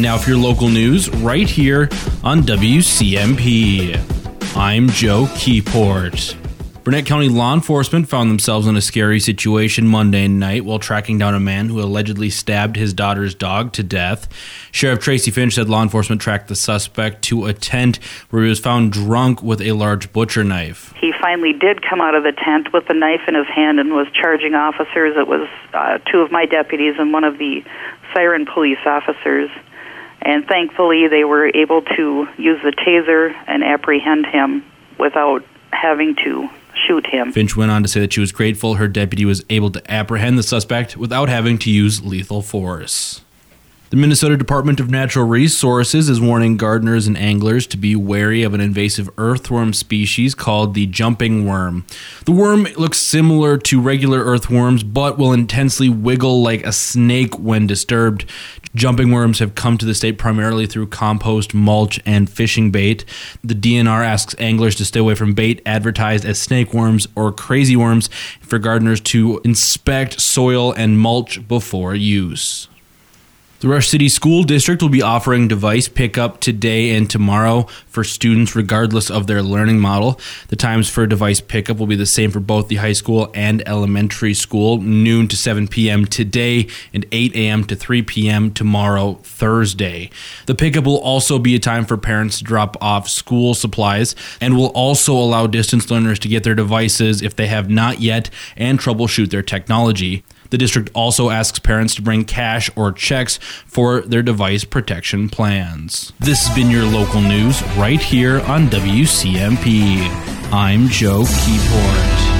now for your local news right here on WCMP. I'm Joe Keyport. Burnett County law enforcement found themselves in a scary situation Monday night while tracking down a man who allegedly stabbed his daughter's dog to death. Sheriff Tracy Finch said law enforcement tracked the suspect to a tent where he was found drunk with a large butcher knife. He finally did come out of the tent with the knife in his hand and was charging officers. It was uh, two of my deputies and one of the Siren police officers. And thankfully, they were able to use the taser and apprehend him without having to shoot him. Finch went on to say that she was grateful her deputy was able to apprehend the suspect without having to use lethal force. The Minnesota Department of Natural Resources is warning gardeners and anglers to be wary of an invasive earthworm species called the jumping worm. The worm looks similar to regular earthworms but will intensely wiggle like a snake when disturbed. Jumping worms have come to the state primarily through compost, mulch, and fishing bait. The DNR asks anglers to stay away from bait advertised as snake worms or crazy worms for gardeners to inspect soil and mulch before use. The Rush City School District will be offering device pickup today and tomorrow for students, regardless of their learning model. The times for device pickup will be the same for both the high school and elementary school noon to 7 p.m. today and 8 a.m. to 3 p.m. tomorrow, Thursday. The pickup will also be a time for parents to drop off school supplies and will also allow distance learners to get their devices if they have not yet and troubleshoot their technology. The district also asks parents to bring cash or checks for their device protection plans. This has been your local news right here on WCMP. I'm Joe Keyport.